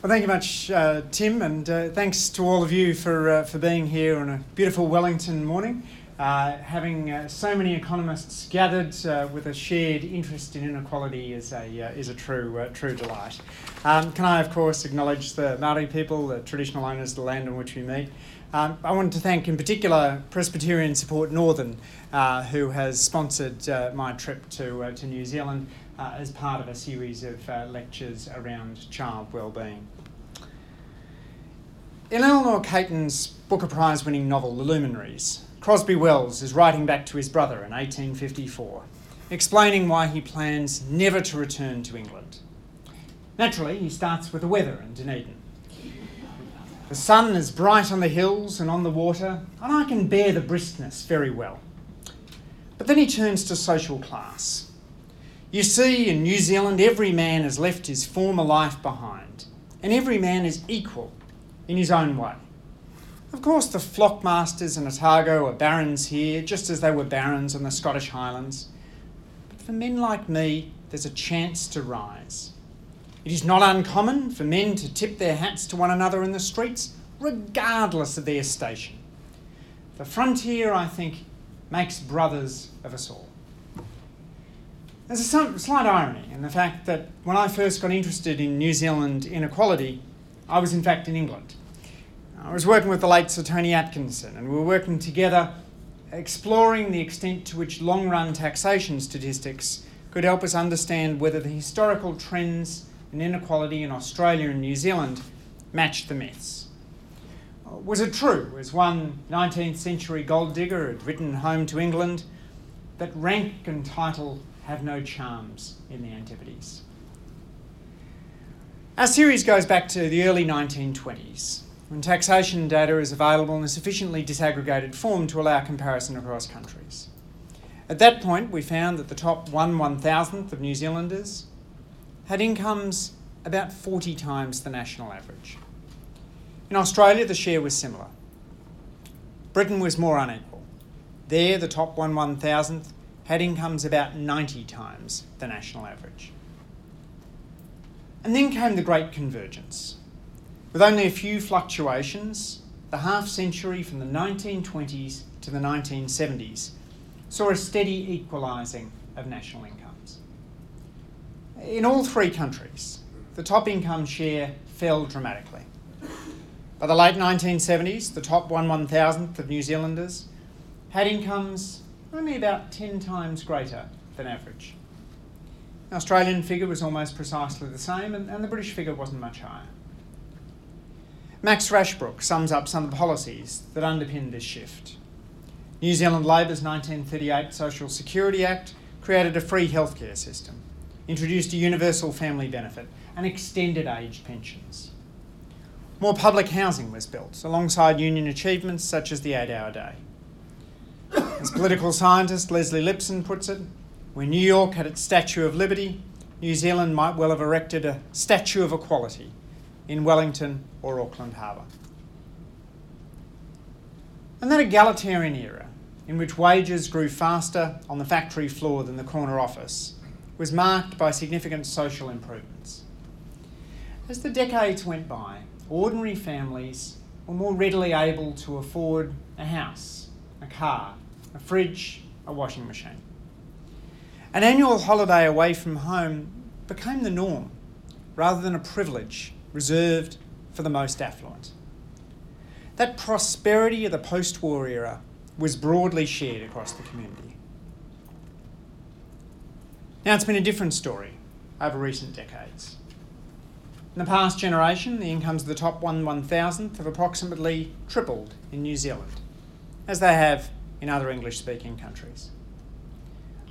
Well, thank you much, uh, Tim, and uh, thanks to all of you for, uh, for being here on a beautiful Wellington morning. Uh, having uh, so many economists gathered uh, with a shared interest in inequality is a, is a true, true delight. Um, can I, of course, acknowledge the Māori people, the traditional owners of the land on which we meet. Um, I wanted to thank, in particular, Presbyterian Support Northern, who has sponsored my trip to, to New Zealand uh, as part of a series of uh, lectures around child well-being. In Eleanor Catton's Booker Prize winning novel The Luminaries, Crosbie Wells is writing back to his brother in 1854, explaining why he plans never to return to England. Naturally, he starts with the weather in Dunedin. The sun is bright on the hills and on the water, and I can bear the briskness very well. But then he turns to social class. You see, in New Zealand, every man has left his former life behind, and every man is equal in his own way. Of course, the flockmasters in Otago are barons here, just as they were barons in the Scottish Highlands. But for men like me, there's a chance to rise. It is not uncommon for men to tip their hats to one another in the streets, regardless of their station. The frontier, I think, makes brothers of us all. There's a slight irony in the fact that when I first got interested in New Zealand inequality, I was in fact in England. I was working with the late Sir Tony Atkinson, and we were working together exploring the extent to which long run taxation statistics could help us understand whether the historical trends in inequality in Australia and New Zealand matched the myths. Was it true, as one 19th century gold digger had written home to England, that rank and title have no charms in the Antipodes. Our series goes back to the early 1920s, when taxation data is available in a sufficiently disaggregated form to allow comparison across countries. At that point, we found that the top one one thousandth of New Zealanders had incomes about 40 times the national average. In Australia, the share was similar. Britain was more unequal. There, the top one one thousandth had incomes about 90 times the national average. And then came the Great Convergence. With only a few fluctuations, the half century from the 1920s to the 1970s saw a steady equalising of national incomes. In all three countries, the top income share fell dramatically. By the late 1970s, the top one one thousandth of New Zealanders had incomes only about 10 times greater than average. The Australian figure was almost precisely the same, and, and the British figure wasn't much higher. Max Rashbrooke sums up some of the policies that underpinned this shift. New Zealand Labor's 1938 Social Security Act created a free healthcare system, introduced a universal family benefit, and extended aged pensions. More public housing was built, alongside union achievements such as the eight hour day. As political scientist Leslie Lipson puts it, when New York had its Statue of Liberty, New Zealand might well have erected a Statue of Equality in Wellington or Auckland Harbour. And that egalitarian era, in which wages grew faster on the factory floor than the corner office, was marked by significant social improvements. As the decades went by, ordinary families were more readily able to afford a house, a car, a fridge, a washing machine. An annual holiday away from home became the norm rather than a privilege reserved for the most affluent. That prosperity of the post war era was broadly shared across the community. Now, it's been a different story over recent decades. In the past generation, the incomes of the top one one thousandth have approximately tripled in New Zealand, as they have in other English speaking countries.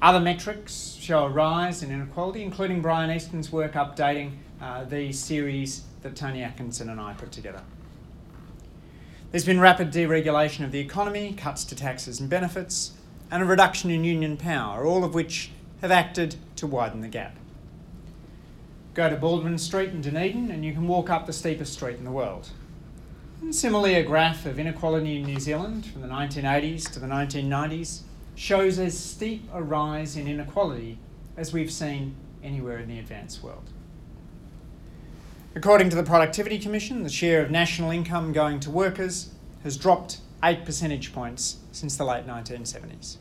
Other metrics show a rise in inequality, including Brian Easton's work updating uh, the series that Tony Atkinson and I put together. There's been rapid deregulation of the economy, cuts to taxes and benefits, and a reduction in union power, all of which have acted to widen the gap. Go to Baldwin Street in Dunedin and you can walk up the steepest street in the world. And similarly, a graph of inequality in New Zealand from the 1980s to the 1990s shows as steep a rise in inequality as we've seen anywhere in the advanced world. According to the Productivity Commission, the share of national income going to workers has dropped 8 percentage points since the late 1970s.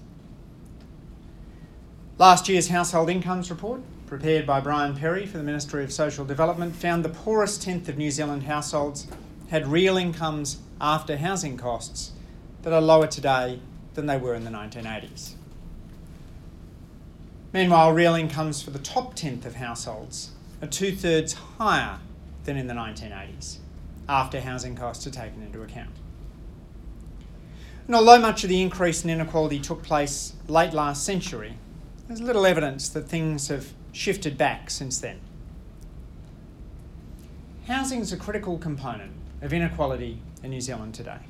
Last year's household incomes report, prepared by Bryan Perry for the Ministry of Social Development, found the poorest tenth of New Zealand households had real incomes after housing costs that are lower today than they were in the 1980s. Meanwhile, real incomes for the top tenth of households are two thirds higher than in the 1980s, after housing costs are taken into account. And although much of the increase in inequality took place late last century, there's little evidence that things have shifted back since then. Housing is a critical component of inequality in New Zealand today.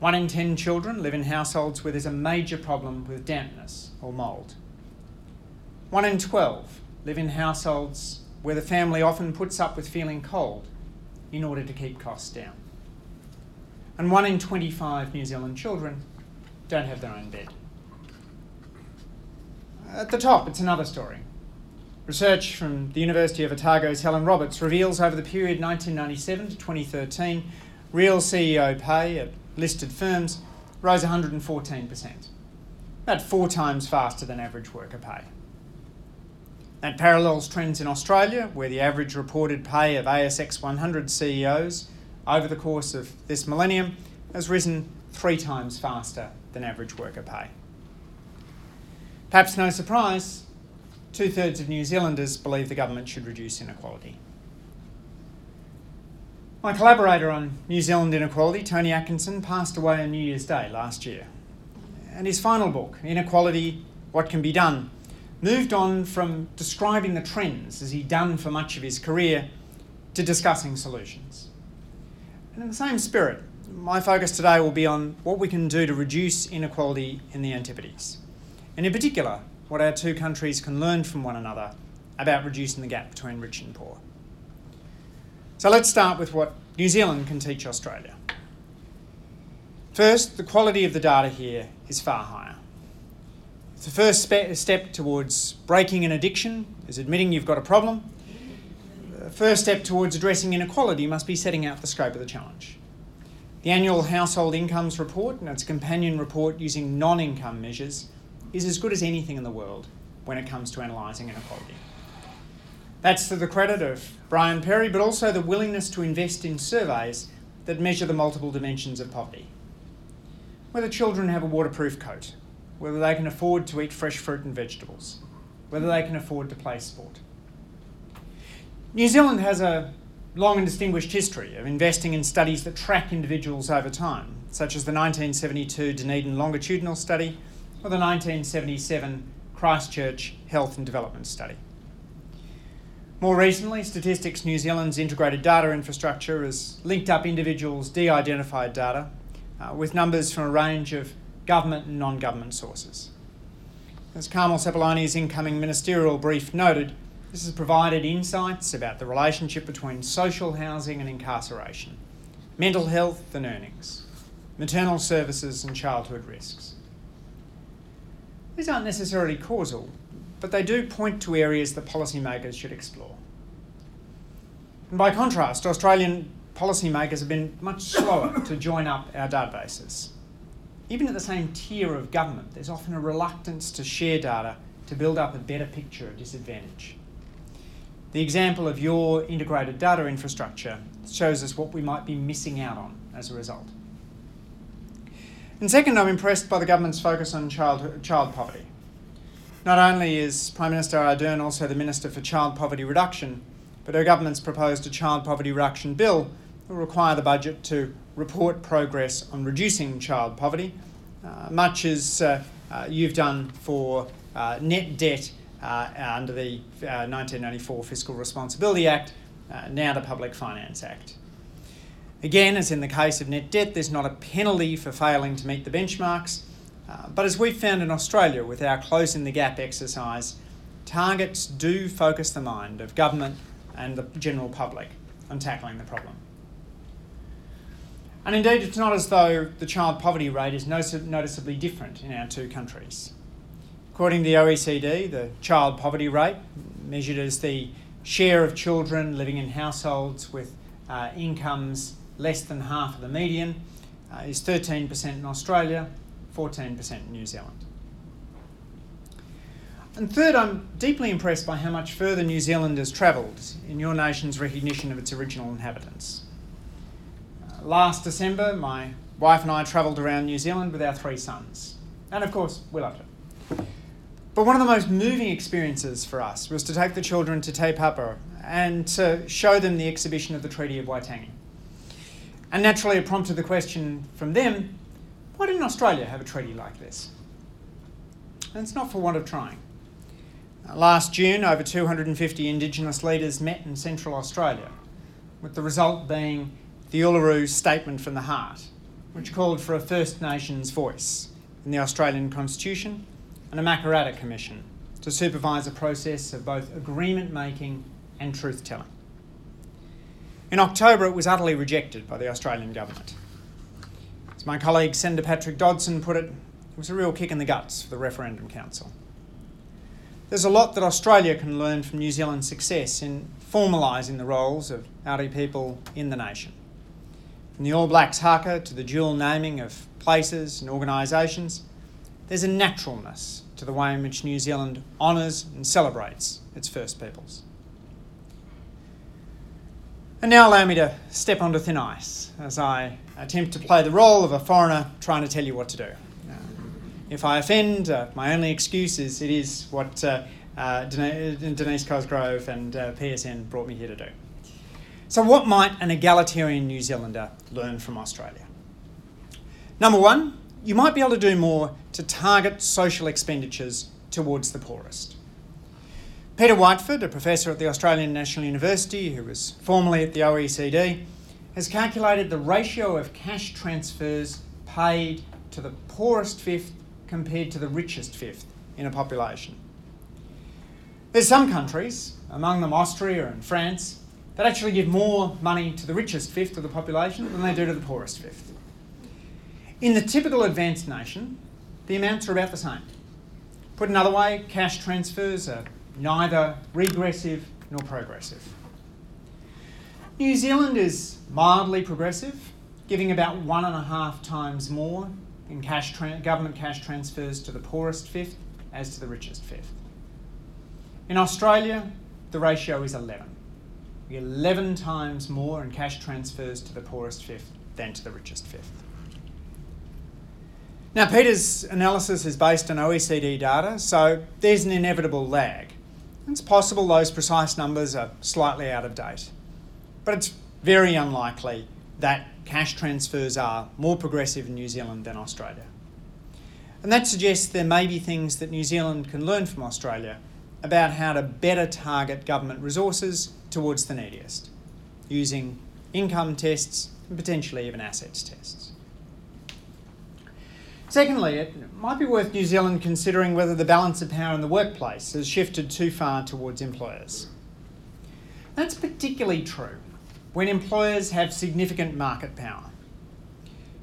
One in ten children live in households where there's a major problem with dampness or mould. One in 12 live in households where the family often puts up with feeling cold in order to keep costs down. And one in 25 New Zealand children don't have their own bed. At the top, it's another story. Research from the University of Otago's Helen Roberts reveals over the period 1997 to 2013, real CEO pay at listed firms rose 114%, about four times faster than average worker pay. That parallels trends in Australia, where the average reported pay of ASX 100 CEOs over the course of this millennium has risen three times faster than average worker pay. Perhaps no surprise, two thirds of New Zealanders believe the government should reduce inequality. My collaborator on New Zealand inequality, Tony Atkinson, passed away on New Year's Day last year. And his final book, Inequality What Can Be Done, moved on from describing the trends, as he'd done for much of his career, to discussing solutions. And in the same spirit, my focus today will be on what we can do to reduce inequality in the Antipodes, and in particular, what our two countries can learn from one another about reducing the gap between rich and poor. So let's start with what New Zealand can teach Australia. First, the quality of the data here is far higher. The first spe- step towards breaking an addiction is admitting you've got a problem. The first step towards addressing inequality must be setting out the scope of the challenge. The annual Household Incomes Report and its companion report using non income measures is as good as anything in the world when it comes to analysing inequality. That's to the credit of Bryan Perry, but also the willingness to invest in surveys that measure the multiple dimensions of poverty. Whether children have a waterproof coat, whether they can afford to eat fresh fruit and vegetables, whether they can afford to play sport. New Zealand has a long and distinguished history of investing in studies that track individuals over time, such as the 1972 Dunedin Longitudinal Study or the 1977 Christchurch Health and Development Study. More recently, Statistics New Zealand's integrated data infrastructure has linked up individuals' de identified data uh, with numbers from a range of government and non government sources. As Carmel Sepuloni's incoming ministerial brief noted, this has provided insights about the relationship between social housing and incarceration, mental health and earnings, maternal services and childhood risks. These aren't necessarily causal, but they do point to areas that policymakers should explore. And by contrast, Australian policymakers have been much slower to join up our databases even at the same tier of government, there's often a reluctance to share data to build up a better picture of disadvantage. The example of your integrated data infrastructure shows us what we might be missing out on as a result. And second, I'm impressed by the government's focus on child, child poverty. Not only is Prime Minister Ardern also the Minister for Child Poverty Reduction, but her government's proposed a child poverty reduction bill that will require the budget to report progress on reducing child poverty, uh, much as uh, uh, you've done for uh, net debt uh, under the 1994 uh, Fiscal Responsibility Act, now the Public Finance Act. Again, as in the case of net debt, there's not a penalty for failing to meet the benchmarks, but as we've found in Australia with our Closing the Gap exercise, targets do focus the mind of government and the general public on tackling the problem. And indeed, it's not as though the child poverty rate is noticeably different in our two countries. According to the OECD, the child poverty rate, measured as the share of children living in households with uh, incomes less than half of the median uh, is 13% in Australia, 14% in New Zealand. And third, I'm deeply impressed by how much further New Zealand has travelled in your nation's recognition of its original inhabitants. Uh, last December, my wife and I travelled around New Zealand with our three sons. And of course, we loved it. But one of the most moving experiences for us was to take the children to Te Papa and to show them the exhibition of the Treaty of Waitangi. And naturally, it prompted the question from them why didn't Australia have a treaty like this? And it's not for want of trying. Uh, last June, over 250 Indigenous leaders met in Central Australia, with the result being the Uluru Statement from the Heart, which called for a First Nations voice in the Australian Constitution and a Makarrata Commission to supervise a process of both agreement making and truth telling. In October, it was utterly rejected by the Australian government. As my colleague Senator Patrick Dodson put it, it was a real kick in the guts for the Referendum Council. There's a lot that Australia can learn from New Zealand's success in formalising the roles of Māori people in the nation. From the All Blacks haka to the dual naming of places and organisations, there's a naturalness to the way in which New Zealand honours and celebrates its First Peoples. And now allow me to step onto thin ice as I attempt to play the role of a foreigner trying to tell you what to do. If I offend, uh, my only excuse is it is what uh, uh, Denise Cosgrove and uh, PSN brought me here to do. So, what might an egalitarian New Zealander learn from Australia? Number one, you might be able to do more to target social expenditures towards the poorest. Peter Whiteford, a professor at the Australian National University who was formerly at the OECD, has calculated the ratio of cash transfers paid to the poorest fifth compared to the richest fifth in a population. There's some countries, among them Austria and France, that actually give more money to the richest fifth of the population than they do to the poorest fifth. In the typical advanced nation, the amounts are about the same. Put another way, cash transfers are neither regressive nor progressive. New Zealand is mildly progressive, giving about one and a half times more in cash tra- government cash transfers to the poorest fifth as to the richest fifth. In Australia, the ratio is 11. 11 times more in cash transfers to the poorest fifth than to the richest fifth. Now, Peter's analysis is based on OECD data, so there's an inevitable lag. It's possible those precise numbers are slightly out of date, but it's very unlikely that cash transfers are more progressive in New Zealand than Australia. And that suggests there may be things that New Zealand can learn from Australia about how to better target government resources towards the neediest, using income tests and potentially even assets tests. Secondly, it might be worth New Zealand considering whether the balance of power in the workplace has shifted too far towards employers. That's particularly true when employers have significant market power.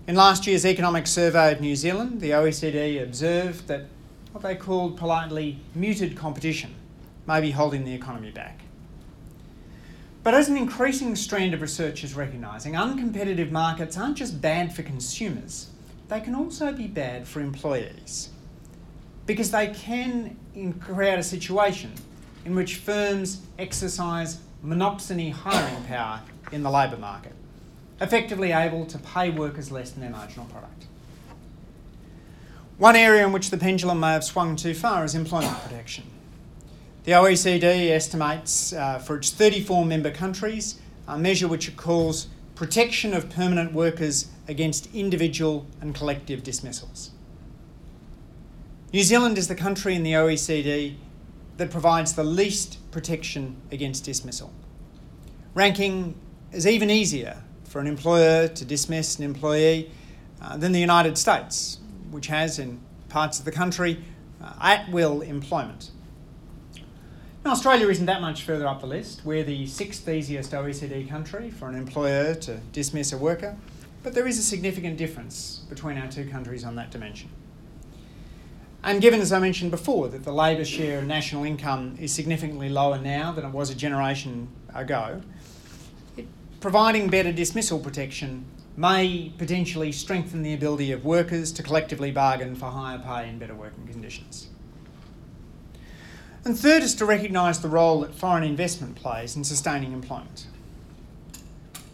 In last year's economic survey of New Zealand, the OECD observed that what they called politely muted competition may be holding the economy back. But as an increasing strand of research is recognising, uncompetitive markets aren't just bad for consumers, they can also be bad for employees. Because they can create a situation in which firms exercise monopsony hiring power in the labour market, effectively able to pay workers less than their marginal product. One area in which the pendulum may have swung too far is employment protection. The OECD estimates uh, for its 34 member countries a measure which it calls protection of permanent workers against individual and collective dismissals. New Zealand is the country in the OECD that provides the least protection against dismissal, ranking is even easier for an employer to dismiss an employee uh, than the United States, which has in parts of the country uh, at will employment. Now, Australia isn't that much further up the list. We're the sixth easiest OECD country for an employer to dismiss a worker, but there is a significant difference between our two countries on that dimension. And given, as I mentioned before, that the Labor share of national income is significantly lower now than it was a generation ago, it, providing better dismissal protection may potentially strengthen the ability of workers to collectively bargain for higher pay and better working conditions. And third is to recognise the role that foreign investment plays in sustaining employment.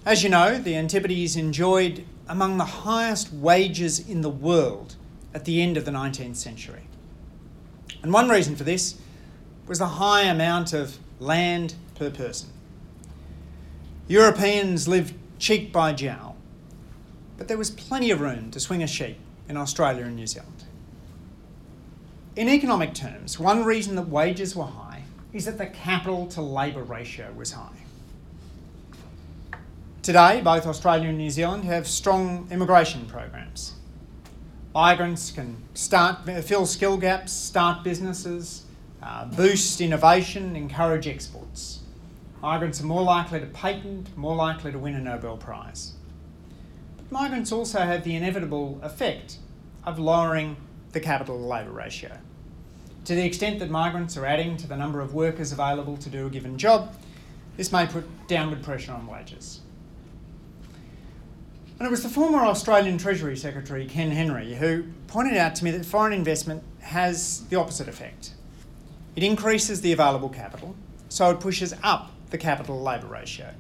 As you know, the Antipodes enjoyed among the highest wages in the world at the end of the 19th century. And one reason for this was the high amount of land per person. Europeans lived cheek by jowl, but there was plenty of room to swing a sheep in Australia and New Zealand. In economic terms, one reason that wages were high is that the capital to labour ratio was high. Today, both Australia and New Zealand have strong immigration programs. Migrants can start, fill skill gaps, start businesses, uh, boost innovation, encourage exports. Migrants are more likely to patent, more likely to win a Nobel Prize. But migrants also have the inevitable effect of lowering the capital to labour ratio. To the extent that migrants are adding to the number of workers available to do a given job, this may put downward pressure on wages. And it was the former Australian Treasury Secretary, Ken Henry, who pointed out to me that foreign investment has the opposite effect. It increases the available capital, so it pushes up the capital labour ratio.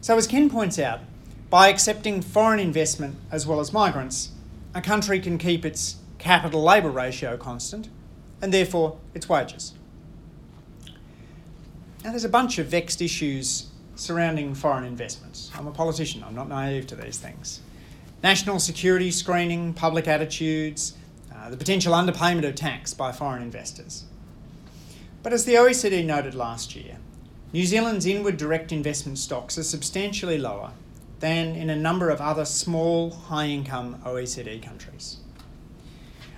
So, as Ken points out, by accepting foreign investment as well as migrants, a country can keep its capital labour ratio constant and therefore its wages. Now, there's a bunch of vexed issues surrounding foreign investments. I'm a politician, I'm not naive to these things. National security screening, public attitudes, uh, the potential underpayment of tax by foreign investors. But as the OECD noted last year, New Zealand's inward direct investment stocks are substantially lower than in a number of other small, high income OECD countries.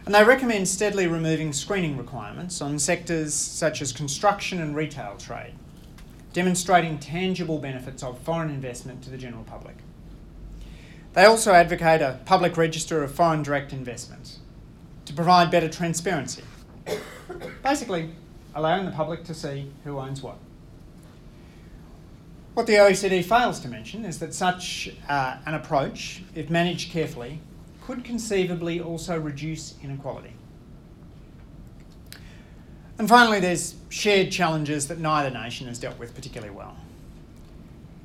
And they recommend steadily removing screening requirements on sectors such as construction and retail trade demonstrating tangible benefits of foreign investment to the general public. They also advocate a public register of foreign direct investments to provide better transparency, basically allowing the public to see who owns what. What the OECD fails to mention is that such uh, an approach, if managed carefully, could conceivably also reduce inequality. And finally, there's shared challenges that neither nation has dealt with particularly well.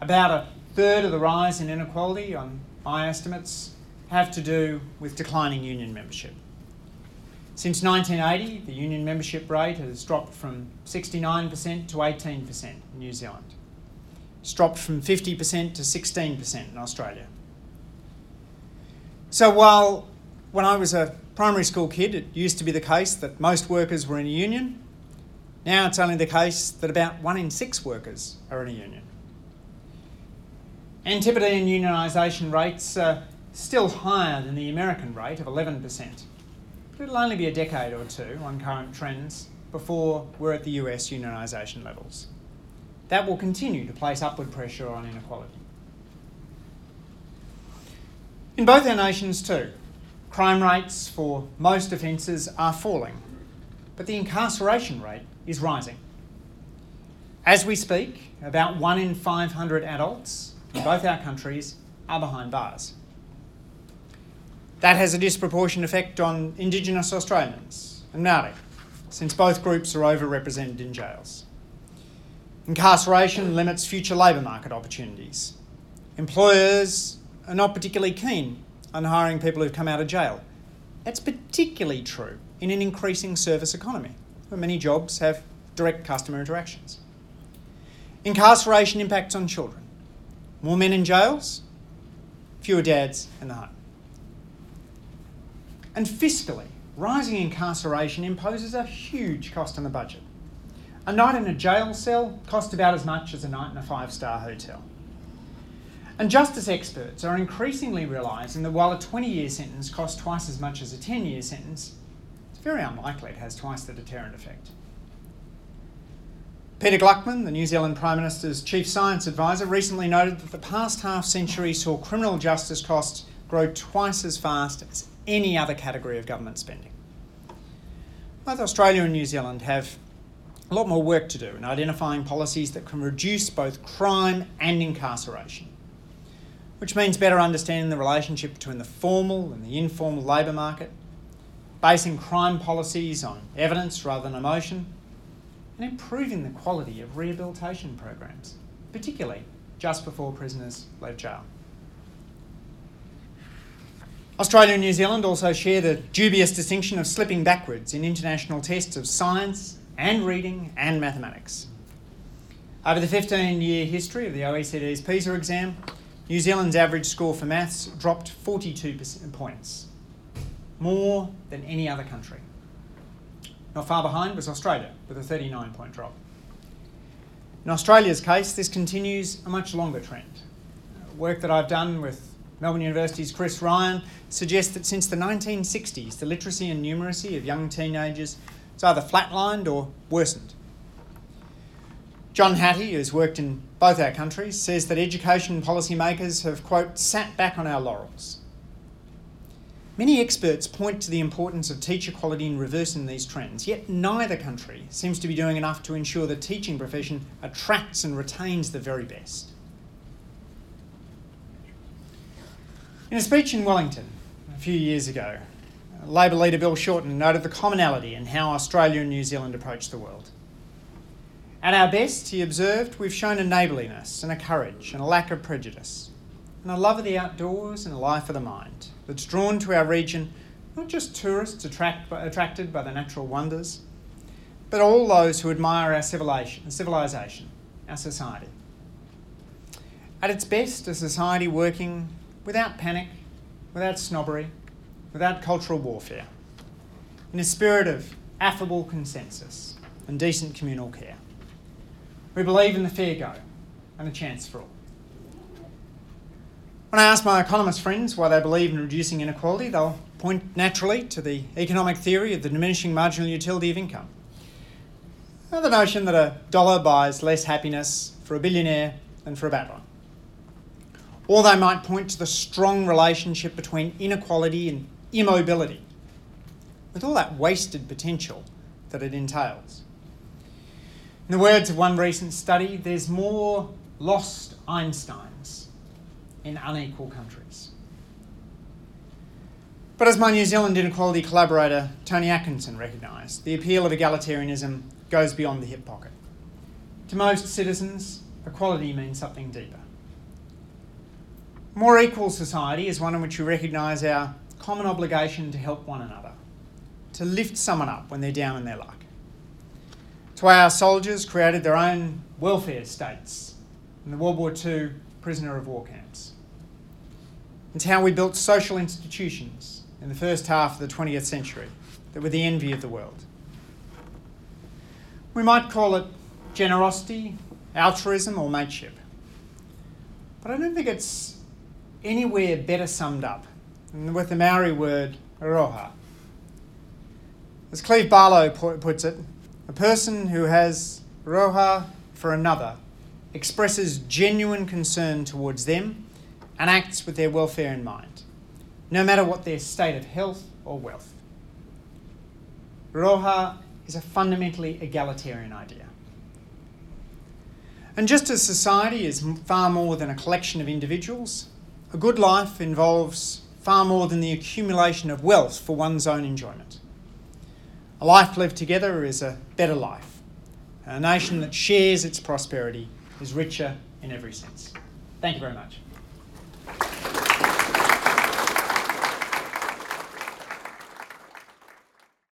About a third of the rise in inequality, on my estimates, have to do with declining union membership. Since 1980, the union membership rate has dropped from 69% to 18% in New Zealand. It's dropped from 50% to 16% in Australia. So while when I was a primary school kid, it used to be the case that most workers were in a union. Now it's only the case that about one in six workers are in a union. Antipodean unionisation rates are still higher than the American rate of 11%. But it'll only be a decade or two on current trends before we're at the US unionisation levels. That will continue to place upward pressure on inequality. In both our nations, too, crime rates for most offences are falling, but the incarceration rate is rising. As we speak, about one in 500 adults in both our countries are behind bars. That has a disproportionate effect on Indigenous Australians and Maori, since both groups are overrepresented in jails. Incarceration limits future labour market opportunities. Employers are not particularly keen on hiring people who've come out of jail. That's particularly true in an increasing service economy, where many jobs have direct customer interactions. Incarceration impacts on children. More men in jails, fewer dads in the home. And fiscally, rising incarceration imposes a huge cost on the budget. A night in a jail cell costs about as much as a night in a five star hotel. And justice experts are increasingly realising that while a 20 year sentence costs twice as much as a 10 year sentence, it's very unlikely it has twice the deterrent effect. Peter Gluckman, the New Zealand Prime Minister's Chief Science Advisor, recently noted that the past half century saw criminal justice costs grow twice as fast as any other category of government spending. both Australia and New Zealand have a lot more work to do in identifying policies that can reduce both crime and incarceration, which means better understanding the relationship between the formal and the informal labour market, basing crime policies on evidence rather than emotion, and improving the quality of rehabilitation programs, particularly just before prisoners leave jail. Australia and New Zealand also share the dubious distinction of slipping backwards in international tests of science and reading and mathematics. Over the 15 year history of the OECD's PISA exam, New Zealand's average score for maths dropped 42 points, more than any other country. Not far behind was Australia, with a 39 point drop. In Australia's case, this continues a much longer trend. Work that I've done with Melbourne University's Chris Ryan suggests that since the 1960s, the literacy and numeracy of young teenagers has either flatlined or worsened. John Hattie, who's worked in both our countries, says that education policymakers have, quote, sat back on our laurels Many experts point to the importance of teacher quality in reversing these trends, yet neither country seems to be doing enough to ensure the teaching profession attracts and retains the very best. In a speech in Wellington a few years ago, Labor leader Bill Shorten noted the commonality in how Australia and New Zealand approach the world. At our best, he observed, we've shown a neighbourliness and a courage and a lack of prejudice, and a love of the outdoors and a life of the mind that's drawn to our region not just tourists attract, attracted by the natural wonders, but all those who admire our civilization, our society. At its best, a society working without panic, without snobbery, without cultural warfare, in a spirit of affable consensus and decent communal care. We believe in the fair go and a chance for all. When I ask my economist friends why they believe in reducing inequality, they'll point naturally to the economic theory of the diminishing marginal utility of income. The notion that a dollar buys less happiness for a billionaire than for a battler. Or they might point to the strong relationship between inequality and immobility, with all that wasted potential that it entails. In the words of one recent study, there's more lost Einsteins in unequal countries. But as my New Zealand inequality collaborator Tony Atkinson recognised, the appeal of egalitarianism goes beyond the hip pocket. To most citizens, equality means something deeper. More equal society is one in which we recognise our common obligation to help one another, to lift someone up when they're down in their luck. It's why our soldiers created their own welfare states in the World War II prisoner of war camps. It's how we built social institutions in the first half of the 20th century that were the envy of the world. We might call it generosity, altruism, or mateship. But I don't think it's anywhere better summed up than with the Maori word aroha. As Cleve Barlow puts it, a person who has aroha for another expresses genuine concern towards them and acts with their welfare in mind, no matter what their state of health or wealth. Aroha is a fundamentally egalitarian idea. And just as society is far more than a collection of individuals, a good life involves far more than the accumulation of wealth for one's own enjoyment. A life lived together is a better life. A nation that shares its prosperity is richer in every sense. Thank you very much.